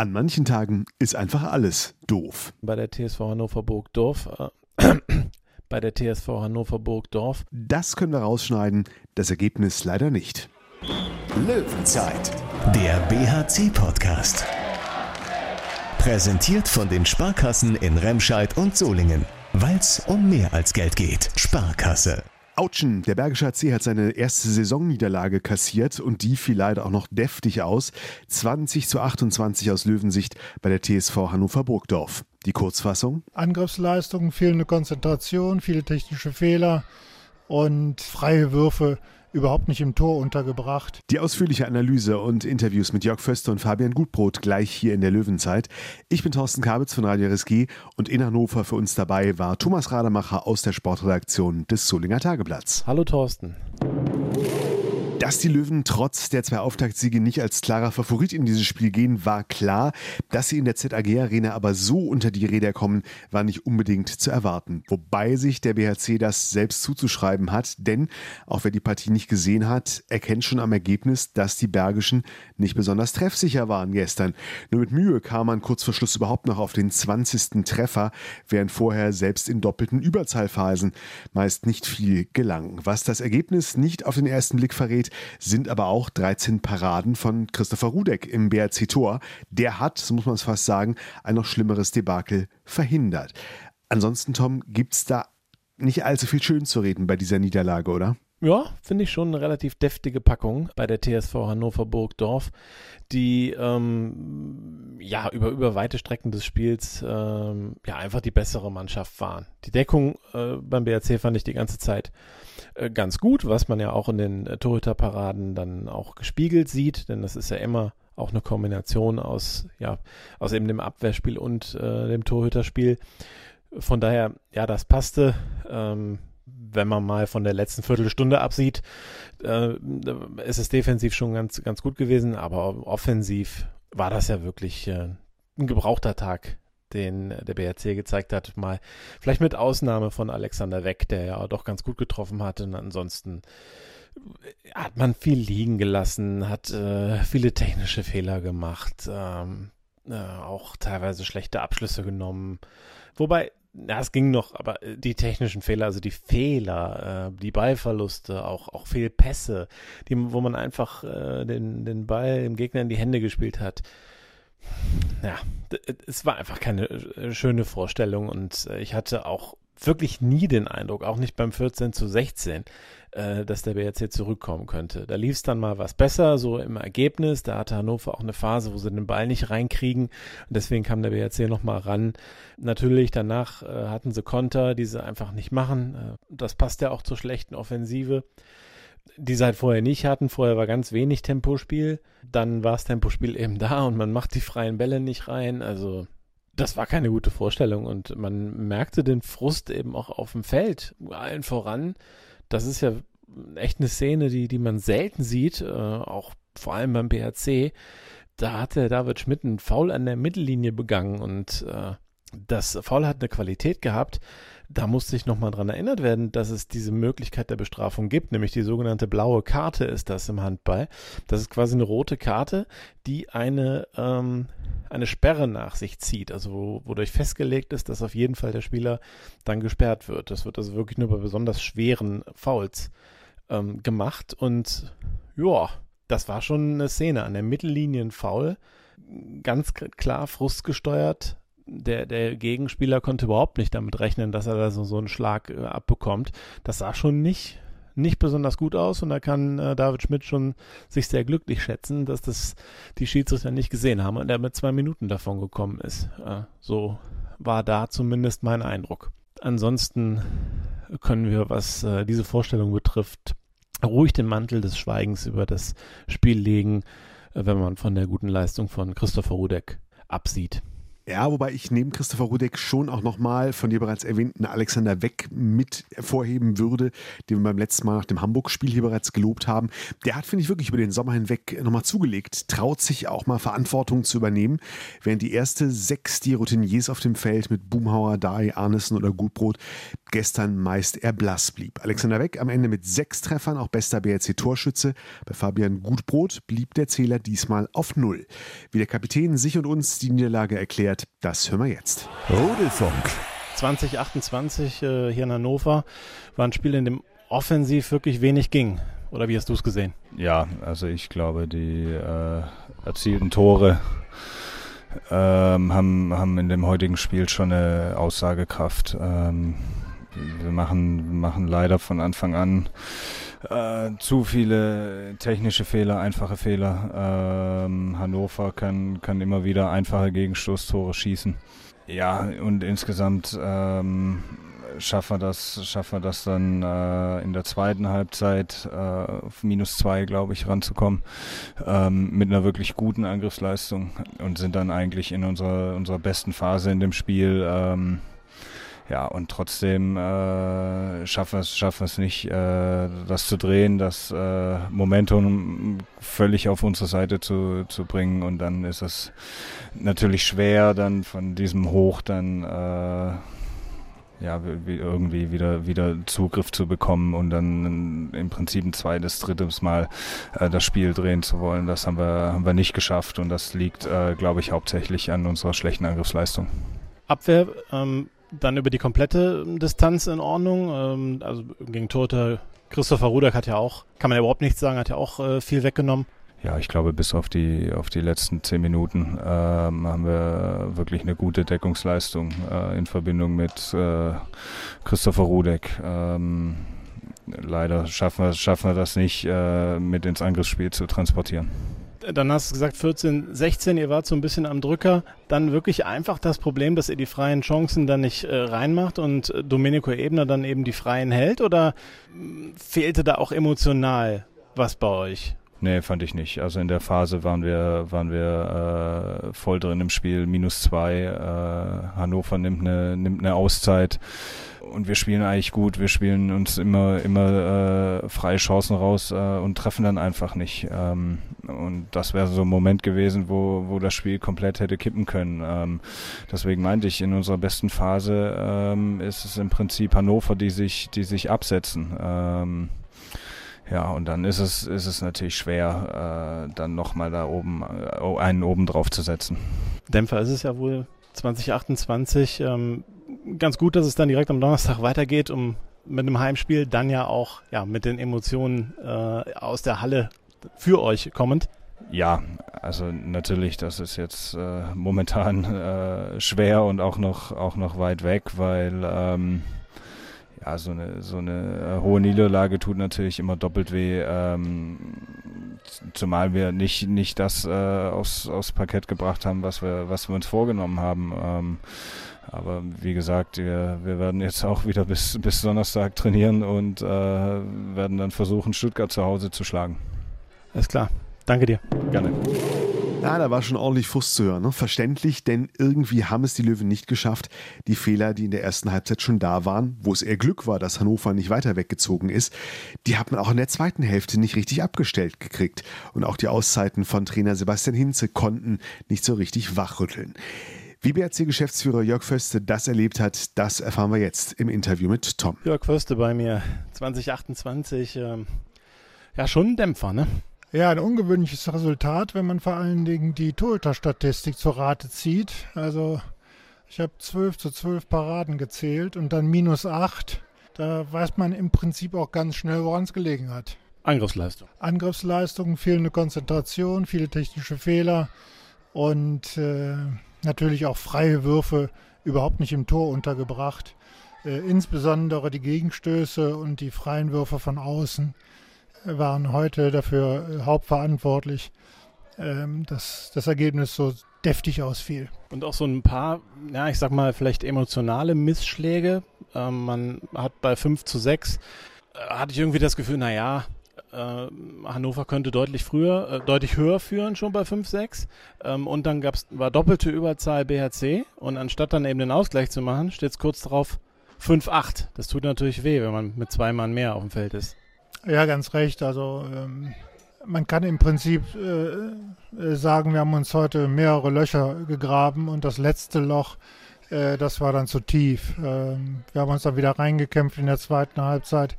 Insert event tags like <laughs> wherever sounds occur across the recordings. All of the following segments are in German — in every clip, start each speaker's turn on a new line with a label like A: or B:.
A: An manchen Tagen ist einfach alles doof.
B: Bei der TSV Hannover Burgdorf. Äh, <clears throat> bei der TSV Hannover Burgdorf.
A: Das können wir rausschneiden, das Ergebnis leider nicht.
C: Löwenzeit, der BHC-Podcast. Präsentiert von den Sparkassen in Remscheid und Solingen. Weil es um mehr als Geld geht. Sparkasse.
A: Autschen, der Bergische HC hat seine erste Saisonniederlage kassiert und die fiel leider auch noch deftig aus. 20 zu 28 aus Löwensicht bei der TSV Hannover Burgdorf. Die Kurzfassung?
D: Angriffsleistung, fehlende Konzentration, viele technische Fehler und freie Würfe überhaupt nicht im Tor untergebracht.
A: Die ausführliche Analyse und Interviews mit Jörg Föster und Fabian Gutbrot gleich hier in der Löwenzeit. Ich bin Thorsten Kabitz von Radio RSG und in Hannover für uns dabei war Thomas Rademacher aus der Sportredaktion des Solinger Tageblatts.
B: Hallo Thorsten.
A: Dass die Löwen trotz der zwei Auftaktsiege nicht als klarer Favorit in dieses Spiel gehen, war klar. Dass sie in der ZAG Arena aber so unter die Räder kommen, war nicht unbedingt zu erwarten. Wobei sich der BHC das selbst zuzuschreiben hat, denn auch wer die Partie nicht gesehen hat, erkennt schon am Ergebnis, dass die Bergischen nicht besonders treffsicher waren gestern. Nur mit Mühe kam man kurz vor Schluss überhaupt noch auf den 20. Treffer, während vorher selbst in doppelten Überzahlphasen meist nicht viel gelang. Was das Ergebnis nicht auf den ersten Blick verrät, sind aber auch 13 Paraden von Christopher Rudek im BRC Tor. Der hat, so muss man es fast sagen, ein noch schlimmeres Debakel verhindert. Ansonsten, Tom, gibt es da nicht allzu viel schön zu reden bei dieser Niederlage, oder?
B: Ja, finde ich schon eine relativ deftige Packung bei der TSV Hannover Burgdorf, die ähm, ja über, über weite Strecken des Spiels ähm, ja einfach die bessere Mannschaft waren. Die Deckung äh, beim BRC fand ich die ganze Zeit äh, ganz gut, was man ja auch in den äh, Torhüterparaden dann auch gespiegelt sieht, denn das ist ja immer auch eine Kombination aus ja aus eben dem Abwehrspiel und äh, dem Torhüterspiel. Von daher, ja, das passte. Ähm, wenn man mal von der letzten Viertelstunde absieht, äh, ist es defensiv schon ganz, ganz gut gewesen, aber offensiv war das ja wirklich äh, ein gebrauchter Tag, den der BRC gezeigt hat. Mal vielleicht mit Ausnahme von Alexander Weck, der ja doch ganz gut getroffen hat. Und ansonsten hat man viel liegen gelassen, hat äh, viele technische Fehler gemacht, ähm, äh, auch teilweise schlechte Abschlüsse genommen. Wobei ja, es ging noch, aber äh, die technischen Fehler, also die Fehler, äh, die Ballverluste, auch, auch Fehlpässe, die, wo man einfach äh, den, den Ball dem Gegner in die Hände gespielt hat. Ja, es war einfach keine äh, schöne Vorstellung und äh, ich hatte auch wirklich nie den Eindruck, auch nicht beim 14 zu 16, äh, dass der BRC zurückkommen könnte. Da lief es dann mal was besser, so im Ergebnis. Da hatte Hannover auch eine Phase, wo sie den Ball nicht reinkriegen. Und deswegen kam der BRC nochmal ran. Natürlich, danach äh, hatten sie Konter, die sie einfach nicht machen. Äh, das passt ja auch zur schlechten Offensive die sie halt vorher nicht hatten. Vorher war ganz wenig Tempospiel. Dann war das Tempospiel eben da und man macht die freien Bälle nicht rein. Also das war keine gute Vorstellung und man merkte den Frust eben auch auf dem Feld, allen voran. Das ist ja echt eine Szene, die, die man selten sieht, äh, auch vor allem beim BHC. Da hat der David Schmidt einen Foul an der Mittellinie begangen und äh, das Foul hat eine Qualität gehabt, da musste ich nochmal dran erinnert werden, dass es diese Möglichkeit der Bestrafung gibt, nämlich die sogenannte blaue Karte ist das im Handball. Das ist quasi eine rote Karte, die eine, ähm, eine Sperre nach sich zieht, also wodurch festgelegt ist, dass auf jeden Fall der Spieler dann gesperrt wird. Das wird also wirklich nur bei besonders schweren Fouls ähm, gemacht und ja, das war schon eine Szene an der Mittellinie Foul. Ganz klar frustgesteuert, der, der Gegenspieler konnte überhaupt nicht damit rechnen, dass er da so, so einen Schlag äh, abbekommt. Das sah schon nicht, nicht besonders gut aus und da kann äh, David Schmidt schon sich sehr glücklich schätzen, dass das die Schiedsrichter nicht gesehen haben und er mit zwei Minuten davon gekommen ist. Äh, so war da zumindest mein Eindruck. Ansonsten können wir, was äh, diese Vorstellung betrifft, ruhig den Mantel des Schweigens über das Spiel legen, äh, wenn man von der guten Leistung von Christopher Rudek absieht.
A: Ja, wobei ich neben Christopher Rudek schon auch nochmal von dir bereits erwähnten Alexander Weck mit hervorheben würde, den wir beim letzten Mal nach dem Hamburg-Spiel hier bereits gelobt haben. Der hat, finde ich, wirklich über den Sommer hinweg nochmal zugelegt, traut sich auch mal Verantwortung zu übernehmen, während die erste sechs die Routiniers auf dem Feld mit Boomhauer, Dai, Arnissen oder Gutbrot gestern meist eher blass blieb. Alexander Weck am Ende mit sechs Treffern, auch bester BRC-Torschütze. Bei Fabian Gutbrot blieb der Zähler diesmal auf Null. Wie der Kapitän sich und uns die Niederlage erklärt, das hören wir jetzt.
C: Rudelfunk.
B: 2028 äh, hier in Hannover war ein Spiel, in dem offensiv wirklich wenig ging. Oder wie hast du es gesehen?
E: Ja, also ich glaube, die äh, erzielten Tore ähm, haben, haben in dem heutigen Spiel schon eine Aussagekraft. Ähm, wir machen, machen leider von Anfang an äh, zu viele technische Fehler, einfache Fehler. Ähm, Hannover kann, kann immer wieder einfache Gegenstoßtore schießen. Ja, und insgesamt ähm, schaffen wir das, schaffen wir das dann äh, in der zweiten Halbzeit äh, auf minus zwei, glaube ich, ranzukommen, ähm, mit einer wirklich guten Angriffsleistung und sind dann eigentlich in unserer, unserer besten Phase in dem Spiel. Ähm, ja, und trotzdem äh, schaffen wir es schaffen es nicht, äh, das zu drehen, das äh, Momentum völlig auf unsere Seite zu, zu bringen. Und dann ist es natürlich schwer, dann von diesem Hoch dann äh, ja, irgendwie wieder, wieder Zugriff zu bekommen und dann im Prinzip ein zweites, drittes Mal äh, das Spiel drehen zu wollen. Das haben wir, haben wir nicht geschafft und das liegt, äh, glaube ich, hauptsächlich an unserer schlechten Angriffsleistung.
B: Abwehr, ähm, dann über die komplette Distanz in Ordnung. Ähm, also gegen Tote, Christopher Rudek hat ja auch, kann man ja überhaupt nichts sagen, hat ja auch äh, viel weggenommen.
E: Ja, ich glaube, bis auf die, auf die letzten zehn Minuten ähm, haben wir wirklich eine gute Deckungsleistung äh, in Verbindung mit äh, Christopher Rudek. Ähm, leider schaffen wir, schaffen wir das nicht, äh, mit ins Angriffsspiel zu transportieren.
B: Dann hast du gesagt 14, 16, ihr wart so ein bisschen am Drücker. Dann wirklich einfach das Problem, dass ihr die freien Chancen dann nicht äh, reinmacht und Domenico Ebner dann eben die freien hält? Oder mh, fehlte da auch emotional was bei euch?
E: Nee, fand ich nicht. Also in der Phase waren wir, waren wir äh, voll drin im Spiel, minus zwei. Äh, Hannover nimmt eine, nimmt eine Auszeit und wir spielen eigentlich gut. Wir spielen uns immer, immer äh, freie Chancen raus äh, und treffen dann einfach nicht. Ähm, und das wäre so ein Moment gewesen, wo, wo das Spiel komplett hätte kippen können. Ähm, deswegen meinte ich, in unserer besten Phase ähm, ist es im Prinzip Hannover, die sich, die sich absetzen. Ähm, ja, und dann ist es, ist es natürlich schwer, äh, dann nochmal da oben äh, einen oben drauf zu setzen.
B: Dämpfer ist es ja wohl 2028. Ähm, ganz gut, dass es dann direkt am Donnerstag <laughs> weitergeht, um mit einem Heimspiel dann ja auch ja, mit den Emotionen äh, aus der Halle für euch kommend.
E: Ja, also natürlich, das ist jetzt äh, momentan <laughs> äh, schwer und auch noch, auch noch weit weg, weil ähm, ja, so eine, so eine äh, hohe Niederlage tut natürlich immer doppelt weh, ähm, zumal wir nicht, nicht das äh, aufs, aufs Parkett gebracht haben, was wir, was wir uns vorgenommen haben. Ähm, aber wie gesagt, wir, wir werden jetzt auch wieder bis, bis Donnerstag trainieren und äh, werden dann versuchen, Stuttgart zu Hause zu schlagen.
B: Alles klar. Danke dir.
E: Gerne.
A: Ja, da war schon ordentlich Frust zu hören. Ne? Verständlich, denn irgendwie haben es die Löwen nicht geschafft, die Fehler, die in der ersten Halbzeit schon da waren, wo es eher Glück war, dass Hannover nicht weiter weggezogen ist, die hat man auch in der zweiten Hälfte nicht richtig abgestellt gekriegt. Und auch die Auszeiten von Trainer Sebastian Hinze konnten nicht so richtig wachrütteln. Wie BRC-Geschäftsführer Jörg Föste das erlebt hat, das erfahren wir jetzt im Interview mit Tom.
B: Jörg Föste bei mir, 2028. Ähm, ja, schon ein Dämpfer, ne?
D: Ja, ein ungewöhnliches Resultat, wenn man vor allen Dingen die Torhüter-Statistik zur Rate zieht. Also ich habe 12 zu 12 Paraden gezählt und dann minus 8. Da weiß man im Prinzip auch ganz schnell, woran es gelegen hat.
B: Angriffsleistung.
D: Angriffsleistung, fehlende Konzentration, viele technische Fehler und äh, natürlich auch freie Würfe überhaupt nicht im Tor untergebracht. Äh, insbesondere die Gegenstöße und die freien Würfe von außen waren heute dafür äh, hauptverantwortlich, ähm, dass das Ergebnis so deftig ausfiel.
B: Und auch so ein paar, ja, ich sag mal, vielleicht emotionale Missschläge. Ähm, man hat bei 5 zu 6, äh, hatte ich irgendwie das Gefühl, naja, äh, Hannover könnte deutlich früher, deutlich höher führen, schon bei 5-6. Ähm, und dann gab's, war doppelte Überzahl BHC. Und anstatt dann eben den Ausgleich zu machen, steht es kurz darauf 5-8. Das tut natürlich weh, wenn man mit zwei Mann mehr auf dem Feld ist.
D: Ja, ganz recht. Also ähm, man kann im Prinzip äh, äh sagen, wir haben uns heute mehrere Löcher gegraben und das letzte Loch, äh, das war dann zu tief. Ähm, wir haben uns dann wieder reingekämpft in der zweiten Halbzeit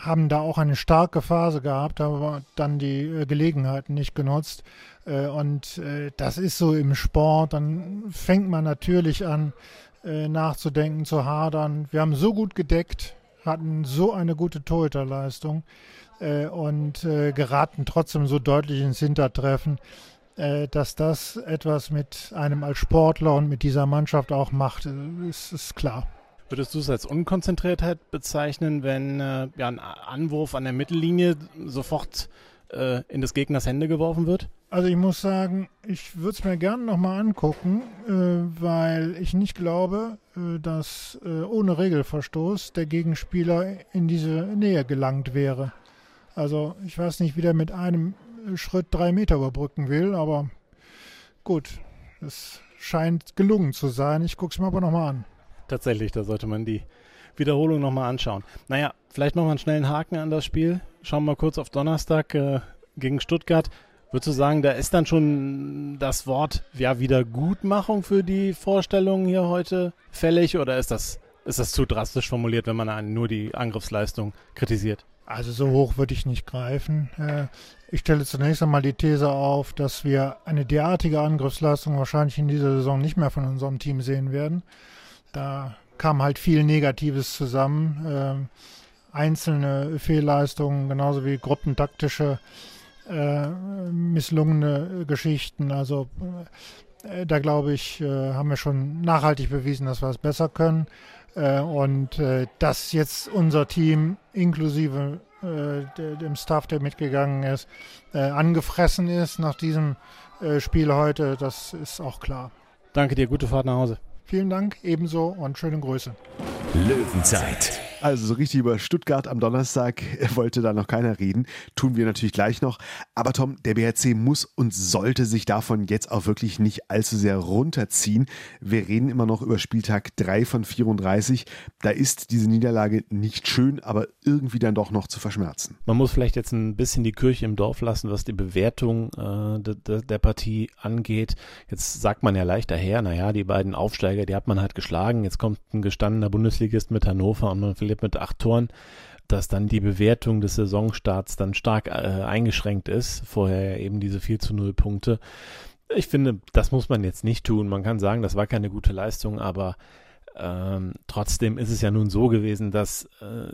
D: haben da auch eine starke Phase gehabt, aber dann die äh, Gelegenheiten nicht genutzt. Äh, und äh, das ist so im Sport. Dann fängt man natürlich an, nachzudenken, zu hadern. Wir haben so gut gedeckt, hatten so eine gute Torhüterleistung und geraten trotzdem so deutlich ins Hintertreffen, dass das etwas mit einem als Sportler und mit dieser Mannschaft auch macht, ist, ist klar.
B: Würdest du es als Unkonzentriertheit bezeichnen, wenn äh, ja, ein Anwurf an der Mittellinie sofort äh, in des Gegners Hände geworfen wird?
D: Also ich muss sagen, ich würde es mir gerne nochmal angucken, äh, weil ich nicht glaube, äh, dass äh, ohne Regelverstoß der Gegenspieler in diese Nähe gelangt wäre. Also ich weiß nicht, wie der mit einem Schritt drei Meter überbrücken will, aber gut, es scheint gelungen zu sein. Ich gucke es mir aber nochmal an
B: tatsächlich, da sollte man die Wiederholung nochmal anschauen. Naja, vielleicht nochmal einen schnellen Haken an das Spiel. Schauen wir mal kurz auf Donnerstag äh, gegen Stuttgart. Würdest du sagen, da ist dann schon das Wort ja Wiedergutmachung für die Vorstellungen hier heute fällig oder ist das, ist das zu drastisch formuliert, wenn man nur die Angriffsleistung kritisiert?
D: Also so hoch würde ich nicht greifen. Äh, ich stelle zunächst einmal die These auf, dass wir eine derartige Angriffsleistung wahrscheinlich in dieser Saison nicht mehr von unserem Team sehen werden. Da kam halt viel Negatives zusammen. Äh, einzelne Fehlleistungen, genauso wie gruppentaktische äh, misslungene Geschichten. Also äh, da glaube ich, äh, haben wir schon nachhaltig bewiesen, dass wir es besser können. Äh, und äh, dass jetzt unser Team inklusive dem Staff, der mitgegangen ist, angefressen ist nach diesem Spiel heute, das ist auch klar.
B: Danke dir, gute Fahrt nach Hause.
D: Vielen Dank, ebenso und schöne Grüße.
C: Löwenzeit.
A: Also so richtig über Stuttgart am Donnerstag wollte da noch keiner reden. Tun wir natürlich gleich noch. Aber Tom, der BRC muss und sollte sich davon jetzt auch wirklich nicht allzu sehr runterziehen. Wir reden immer noch über Spieltag 3 von 34. Da ist diese Niederlage nicht schön, aber irgendwie dann doch noch zu verschmerzen.
B: Man muss vielleicht jetzt ein bisschen die Kirche im Dorf lassen, was die Bewertung äh, de, de, der Partie angeht. Jetzt sagt man ja leicht daher, naja, die beiden Aufsteiger, die hat man halt geschlagen. Jetzt kommt ein gestandener Bundesligist mit Hannover und man will verliert mit acht Toren, dass dann die Bewertung des Saisonstarts dann stark äh, eingeschränkt ist. Vorher eben diese 4 zu 0 Punkte. Ich finde, das muss man jetzt nicht tun. Man kann sagen, das war keine gute Leistung, aber ähm, trotzdem ist es ja nun so gewesen, dass äh,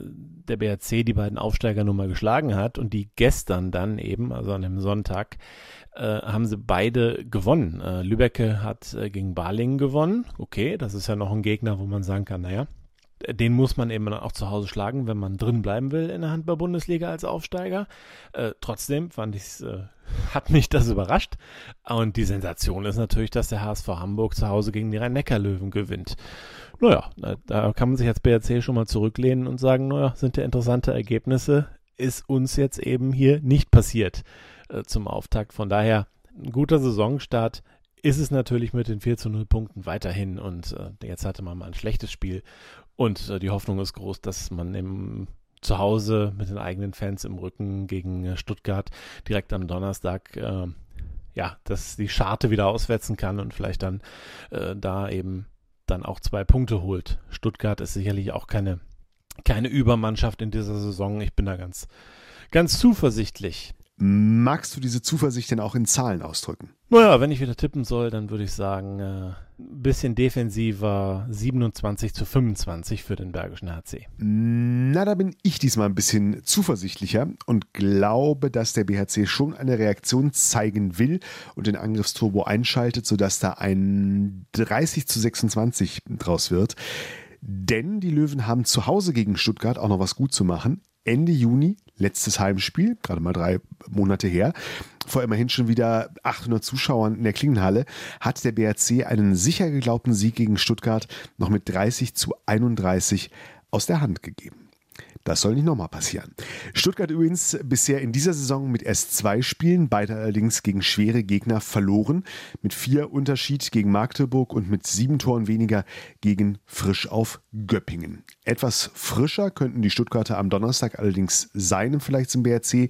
B: der BRC die beiden Aufsteiger nun mal geschlagen hat und die gestern dann eben, also an dem Sonntag, äh, haben sie beide gewonnen. Äh, Lübecke hat äh, gegen Balingen gewonnen. Okay, das ist ja noch ein Gegner, wo man sagen kann, naja, den muss man eben auch zu Hause schlagen, wenn man drin bleiben will in der Handball-Bundesliga als Aufsteiger. Äh, trotzdem fand ich äh, <laughs> hat mich das überrascht. Und die Sensation ist natürlich, dass der HSV Hamburg zu Hause gegen die Rhein-Neckar-Löwen gewinnt. Naja, da kann man sich als BRC schon mal zurücklehnen und sagen, naja, sind ja interessante Ergebnisse, ist uns jetzt eben hier nicht passiert äh, zum Auftakt. Von daher ein guter Saisonstart ist es natürlich mit den 4 zu 0 Punkten weiterhin und äh, jetzt hatte man mal ein schlechtes Spiel und äh, die Hoffnung ist groß, dass man im zu Hause mit den eigenen Fans im Rücken gegen äh, Stuttgart direkt am Donnerstag äh, ja, dass die Scharte wieder auswetzen kann und vielleicht dann äh, da eben dann auch zwei Punkte holt. Stuttgart ist sicherlich auch keine keine Übermannschaft in dieser Saison. Ich bin da ganz ganz zuversichtlich.
A: Magst du diese Zuversicht denn auch in Zahlen ausdrücken?
B: Naja, wenn ich wieder tippen soll, dann würde ich sagen, äh, ein bisschen defensiver 27 zu 25 für den Bergischen HC.
A: Na, da bin ich diesmal ein bisschen zuversichtlicher und glaube, dass der BHC schon eine Reaktion zeigen will und den Angriffsturbo einschaltet, sodass da ein 30 zu 26 draus wird. Denn die Löwen haben zu Hause gegen Stuttgart auch noch was gut zu machen. Ende Juni, letztes Heimspiel, gerade mal drei Monate her, vor immerhin schon wieder 800 Zuschauern in der Klingenhalle, hat der BRC einen sicher geglaubten Sieg gegen Stuttgart noch mit 30 zu 31 aus der Hand gegeben. Das soll nicht nochmal passieren. Stuttgart übrigens bisher in dieser Saison mit erst zwei Spielen, beide allerdings gegen schwere Gegner verloren. Mit vier Unterschied gegen Magdeburg und mit sieben Toren weniger gegen Frisch auf Göppingen. Etwas frischer könnten die Stuttgarter am Donnerstag allerdings sein Vergleich zum BRC,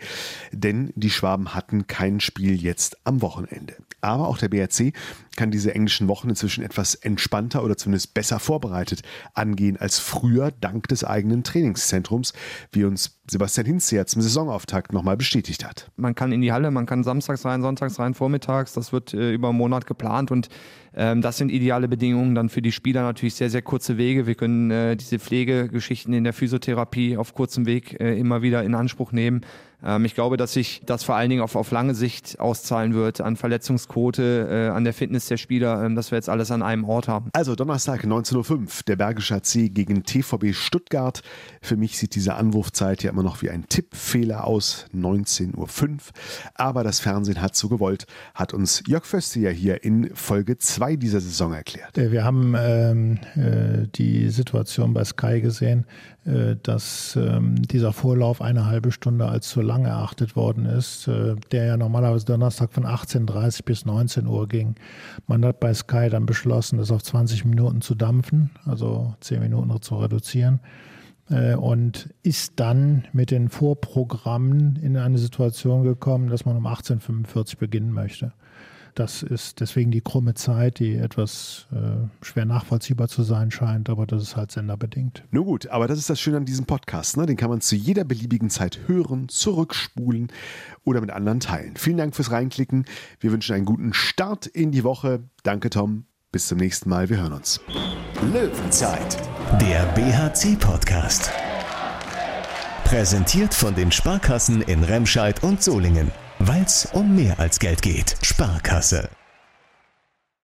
A: denn die Schwaben hatten kein Spiel jetzt am Wochenende. Aber auch der BRC kann diese englischen Wochen inzwischen etwas entspannter oder zumindest besser vorbereitet angehen als früher, dank des eigenen Trainingszentrums, wie uns Sebastian Hinz ja zum Saisonauftakt nochmal bestätigt hat.
F: Man kann in die Halle, man kann samstags rein, sonntags rein, vormittags, das wird äh, über einen Monat geplant und ähm, das sind ideale Bedingungen dann für die Spieler natürlich sehr, sehr kurze Wege. Wir können äh, diese Pflegegeschichten in der Physiotherapie auf kurzem Weg äh, immer wieder in Anspruch nehmen. Ähm, ich glaube, dass sich das vor allen Dingen auf, auf lange Sicht auszahlen wird, an Verletzungsquote, äh, an der Fitness der Spieler, äh, dass wir jetzt alles an einem Ort haben.
A: Also Donnerstag 19.05 Uhr, der Bergischer C gegen TVB Stuttgart. Für mich sieht diese Anwurfzeit ja immer noch wie ein Tippfehler aus, 19.05 Uhr. Aber das Fernsehen hat so gewollt, hat uns Jörg Föste ja hier in Folge 2 dieser Saison erklärt.
D: Wir haben ähm, äh, die Situation bei Sky gesehen, äh, dass ähm, dieser Vorlauf eine halbe Stunde als zu lang erachtet worden ist, äh, der ja normalerweise Donnerstag von 18.30 bis 19 Uhr ging. Man hat bei Sky dann beschlossen, das auf 20 Minuten zu dampfen, also 10 Minuten zu reduzieren äh, und ist dann mit den Vorprogrammen in eine Situation gekommen, dass man um 18.45 Uhr beginnen möchte. Das ist deswegen die krumme Zeit, die etwas äh, schwer nachvollziehbar zu sein scheint, aber das ist halt senderbedingt.
A: Nur gut, aber das ist das Schöne an diesem Podcast. Ne? Den kann man zu jeder beliebigen Zeit hören, zurückspulen oder mit anderen teilen. Vielen Dank fürs Reinklicken. Wir wünschen einen guten Start in die Woche. Danke, Tom. Bis zum nächsten Mal. Wir hören uns.
C: Löwenzeit, der BHC-Podcast. Präsentiert von den Sparkassen in Remscheid und Solingen. Weil es um mehr als Geld geht. Sparkasse.